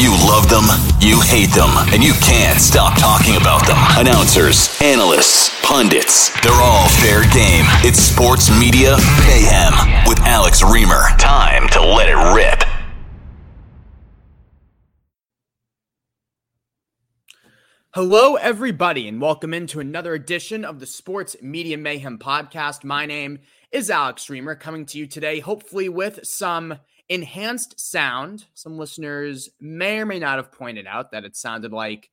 You love them, you hate them, and you can't stop talking about them. Announcers, analysts, pundits, they're all fair game. It's Sports Media Mayhem with Alex Reimer. Time to let it rip. Hello, everybody, and welcome into another edition of the Sports Media Mayhem podcast. My name is Alex Reimer, coming to you today, hopefully with some enhanced sound. Some listeners may or may not have pointed out that it sounded like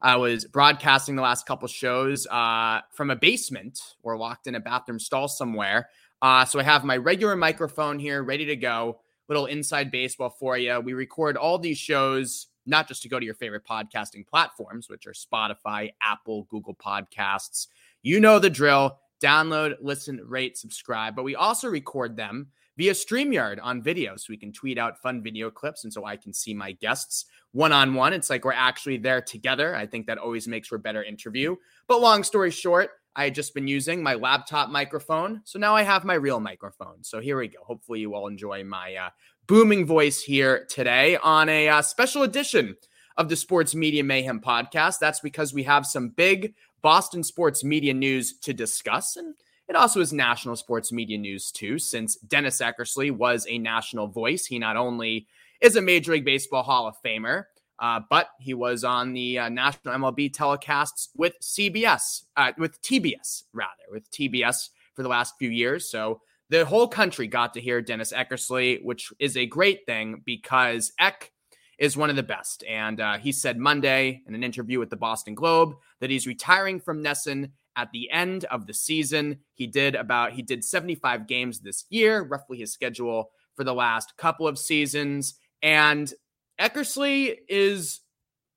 I was broadcasting the last couple shows uh, from a basement or locked in a bathroom stall somewhere. Uh, so I have my regular microphone here ready to go. Little inside baseball for you. We record all these shows not just to go to your favorite podcasting platforms, which are Spotify, Apple, Google Podcasts. You know the drill. Download, listen, rate, subscribe. But we also record them via StreamYard on video. So we can tweet out fun video clips. And so I can see my guests one on one. It's like we're actually there together. I think that always makes for a better interview. But long story short, I had just been using my laptop microphone. So now I have my real microphone. So here we go. Hopefully, you all enjoy my uh, booming voice here today on a uh, special edition of the Sports Media Mayhem podcast. That's because we have some big Boston sports media news to discuss. And it also is national sports media news, too, since Dennis Eckersley was a national voice. He not only is a Major League Baseball Hall of Famer, uh, but he was on the uh, national MLB telecasts with CBS, uh, with TBS, rather, with TBS for the last few years. So the whole country got to hear Dennis Eckersley, which is a great thing because Eck is one of the best. And uh, he said Monday in an interview with the Boston Globe that he's retiring from NESN at the end of the season. He did about he did 75 games this year, roughly his schedule for the last couple of seasons. And Eckersley is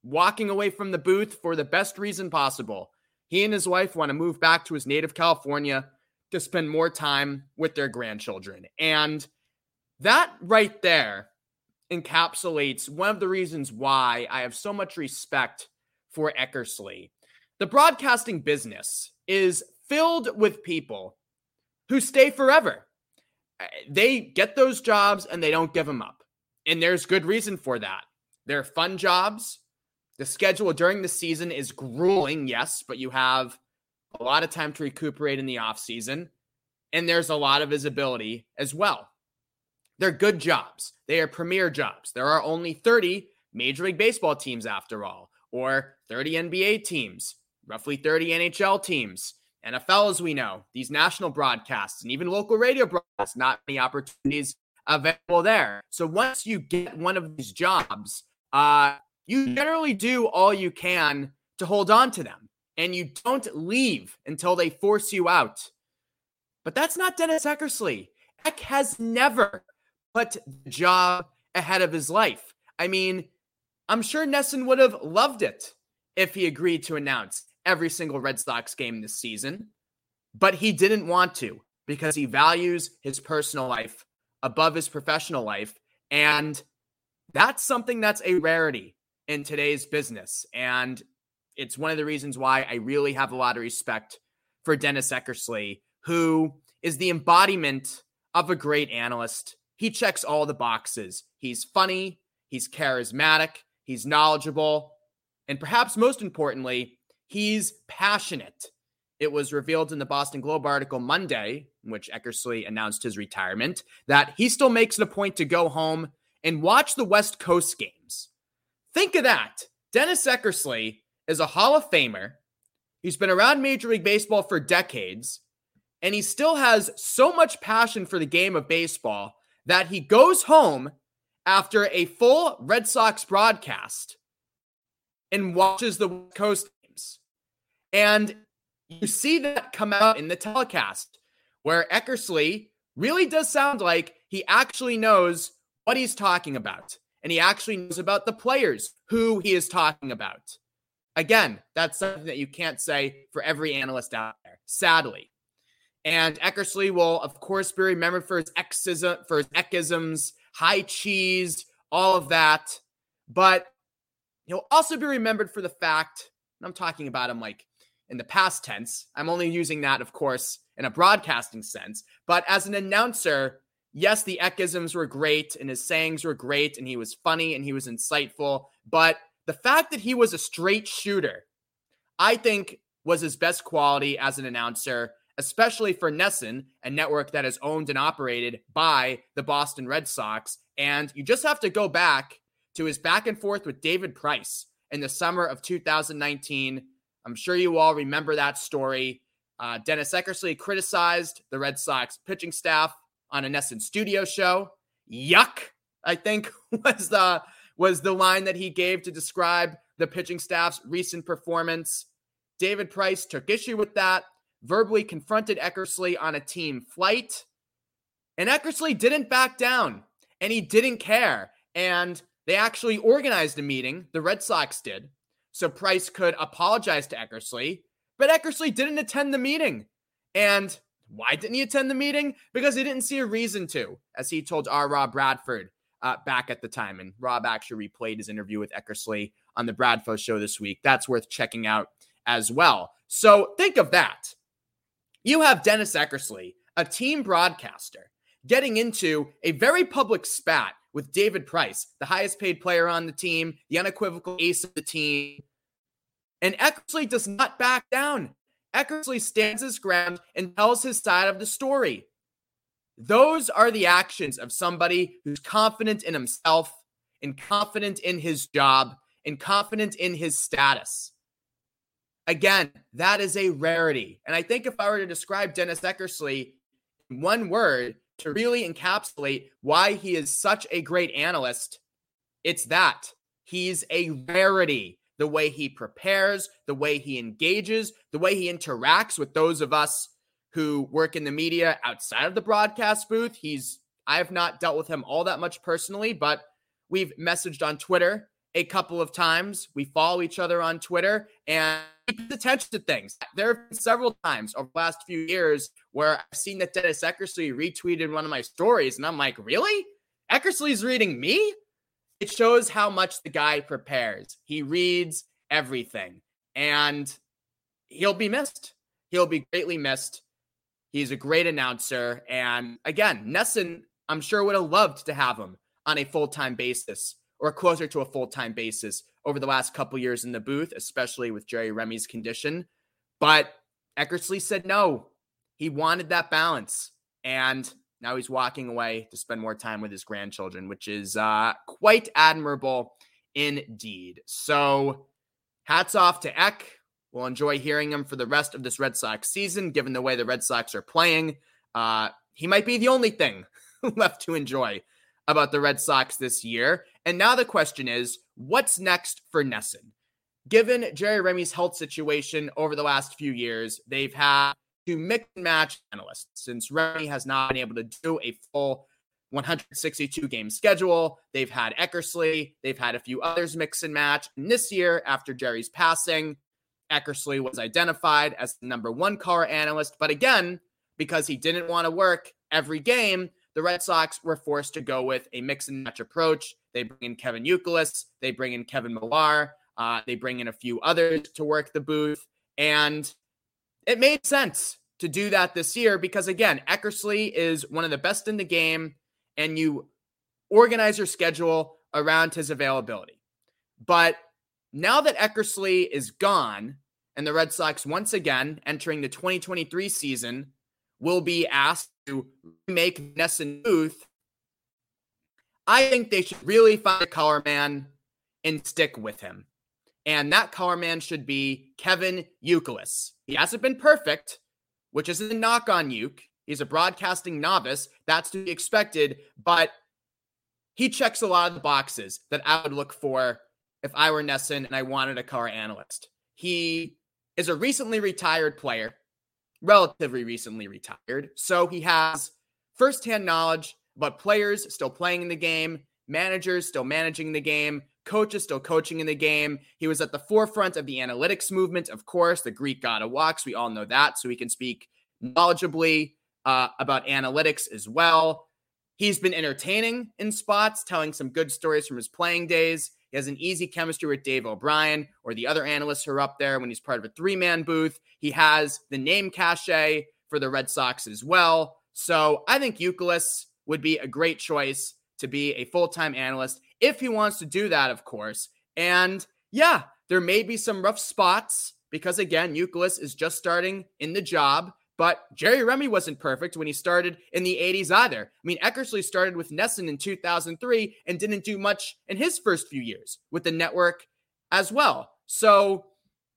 walking away from the booth for the best reason possible. He and his wife want to move back to his native California to spend more time with their grandchildren. And that right there encapsulates one of the reasons why I have so much respect for Eckersley. The broadcasting business is filled with people who stay forever. Uh, they get those jobs and they don't give them up. And there's good reason for that. They're fun jobs. The schedule during the season is grueling, yes, but you have a lot of time to recuperate in the offseason, and there's a lot of visibility as well. They're good jobs. They are premier jobs. There are only 30 Major League Baseball teams, after all, or 30 NBA teams, roughly 30 NHL teams. NFL, as we know, these national broadcasts and even local radio broadcasts, not many opportunities available there. So once you get one of these jobs, uh, you generally do all you can to hold on to them and you don't leave until they force you out. But that's not Dennis Eckersley. Eck has never put the job ahead of his life. I mean, I'm sure NESN would have loved it if he agreed to announce every single Red Sox game this season, but he didn't want to because he values his personal life above his professional life. And that's something that's a rarity in today's business. And it's one of the reasons why I really have a lot of respect for Dennis Eckersley, who is the embodiment of a great analyst. He checks all the boxes. He's funny, he's charismatic, he's knowledgeable, and perhaps most importantly, he's passionate. It was revealed in the Boston Globe article Monday, in which Eckersley announced his retirement, that he still makes it a point to go home and watch the West Coast games. Think of that. Dennis Eckersley is a Hall of Famer. He's been around Major League Baseball for decades, and he still has so much passion for the game of baseball that he goes home after a full Red Sox broadcast and watches the West Coast. And you see that come out in the telecast where Eckersley really does sound like he actually knows what he's talking about. And he actually knows about the players who he is talking about. Again, that's something that you can't say for every analyst out there, sadly. And Eckersley will, of course, be remembered for his exism, for his Eckisms, high cheese, all of that. But he'll also be remembered for the fact, I'm talking about him like in the past tense. I'm only using that, of course, in a broadcasting sense. But as an announcer, yes, the Eckisms were great and his sayings were great and he was funny and he was insightful. But the fact that he was a straight shooter, I think, was his best quality as an announcer, especially for NESN, a network that is owned and operated by the Boston Red Sox. And you just have to go back to his back and forth with David Price in the summer of 2019. I'm sure you all remember that story. Uh, Dennis Eckersley criticized the Red Sox pitching staff on a NESN studio show. Yuck, I think was the was the line that he gave to describe the pitching staff's recent performance. David Price took issue with that, verbally confronted Eckersley on a team flight, and Eckersley didn't back down and he didn't care. And they actually organized a meeting, the Red Sox did, so Price could apologize to Eckersley, but Eckersley didn't attend the meeting. And why didn't he attend the meeting? Because he didn't see a reason to, as he told R. Rob Bradford uh, back at the time. And Rob actually replayed his interview with Eckersley on the Bradfo show this week. That's worth checking out as well. So think of that. You have Dennis Eckersley, a team broadcaster, getting into a very public spat with David Price, the highest paid player on the team, the unequivocal ace of the team. And Eckersley does not back down. Eckersley stands his ground and tells his side of the story. Those are the actions of somebody who's confident in himself and confident in his job and confident in his status. Again, that is a rarity. And I think if I were to describe Dennis Eckersley in one word to really encapsulate why he is such a great analyst, it's that he's a rarity. The way he prepares, the way he engages, the way he interacts with those of us who work in the media outside of the broadcast booth. He's I have not dealt with him all that much personally, but we've messaged on Twitter a couple of times. We follow each other on Twitter and pays attention to things. There have been several times over the last few years where I've seen that Dennis Eckersley retweeted one of my stories, and I'm like, really? Eckersley's reading me? It shows how much the guy prepares. He reads everything, and he'll be missed. He'll be greatly missed. He's a great announcer. And again, NESN, I'm sure, would have loved to have him on a full time basis or closer to a full time basis over the last couple years in the booth, especially with Jerry Remy's condition. But Eckersley said no. He wanted that balance. And now he's walking away to spend more time with his grandchildren, which is uh, quite admirable indeed. So hats off to Eck. We'll enjoy hearing him for the rest of this Red Sox season, given the way the Red Sox are playing. Uh, he might be the only thing left to enjoy about the Red Sox this year. And now the question is what's next for NESN? Given Jerry Remy's health situation over the last few years, they've had to mix and match analysts since Remy has not been able to do a full 162 game schedule. They've had Eckersley, they've had a few others mix and match. And this year, after Jerry's passing, Eckersley was identified as the number one color analyst. But again, because he didn't want to work every game, the Red Sox were forced to go with a mix and match approach. They bring in Kevin Youkilis, they bring in Kevin Millar, uh, they bring in a few others to work the booth. And it made sense to do that this year because, again, Eckersley is one of the best in the game, and you organize your schedule around his availability. But now that Eckersley is gone, and the Red Sox once again entering the 2023 season will be asked to make NESN Booth, I think they should really find a color man and stick with him. And that color man should be Kevin Youkilis. He hasn't been perfect, which isn't a knock on Uke. He's a broadcasting novice. That's to be expected. But he checks a lot of the boxes that I would look for if I were NESN and I wanted a color analyst. He is a recently retired player, relatively recently retired. So he has firsthand knowledge about players still playing in the game, managers still managing the game, coaches still coaching in the game. He was at the forefront of the analytics movement, of course, the Greek god of walks. We all know that. So he can speak knowledgeably uh, about analytics as well. He's been entertaining in spots, telling some good stories from his playing days. He has an easy chemistry with Dave O'Brien or the other analysts who are up there when he's part of a three man booth. He has the name cachet for the Red Sox as well. So I think Youkilis would be a great choice to be a full time analyst if he wants to do that, of course. And yeah, there may be some rough spots because, again, Youkilis is just starting in the job. But Jerry Remy wasn't perfect when he started in the 80s either. I mean, Eckersley started with NESN in 2003 and didn't do much in his first few years with the network as well. So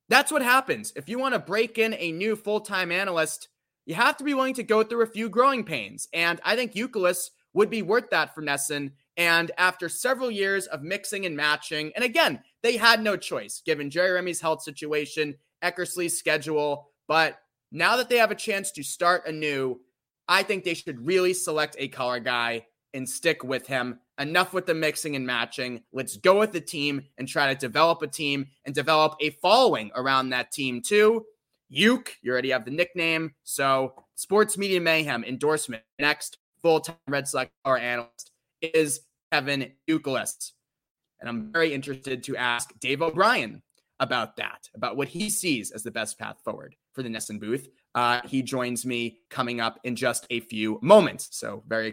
that's what happens. If you want to break in a new full time analyst, you have to be willing to go through a few growing pains. And I think Youkilis would be worth that for NESN. And after several years of mixing and matching, and again, they had no choice given Jerry Remy's health situation, Eckersley's schedule. But now that they have a chance to start anew, I think they should really select a color guy and stick with him. Enough with the mixing and matching. Let's go with the team and try to develop a team and develop a following around that team, too. Uke, you already have the nickname. So, Sports Media Mayhem endorsement next full time Red Sox color analyst is Kevin Youkilis. And I'm very interested to ask Dave O'Brien about that, about what he sees as the best path forward for the NESN booth. Uh, he joins me coming up in just a few moments. So, very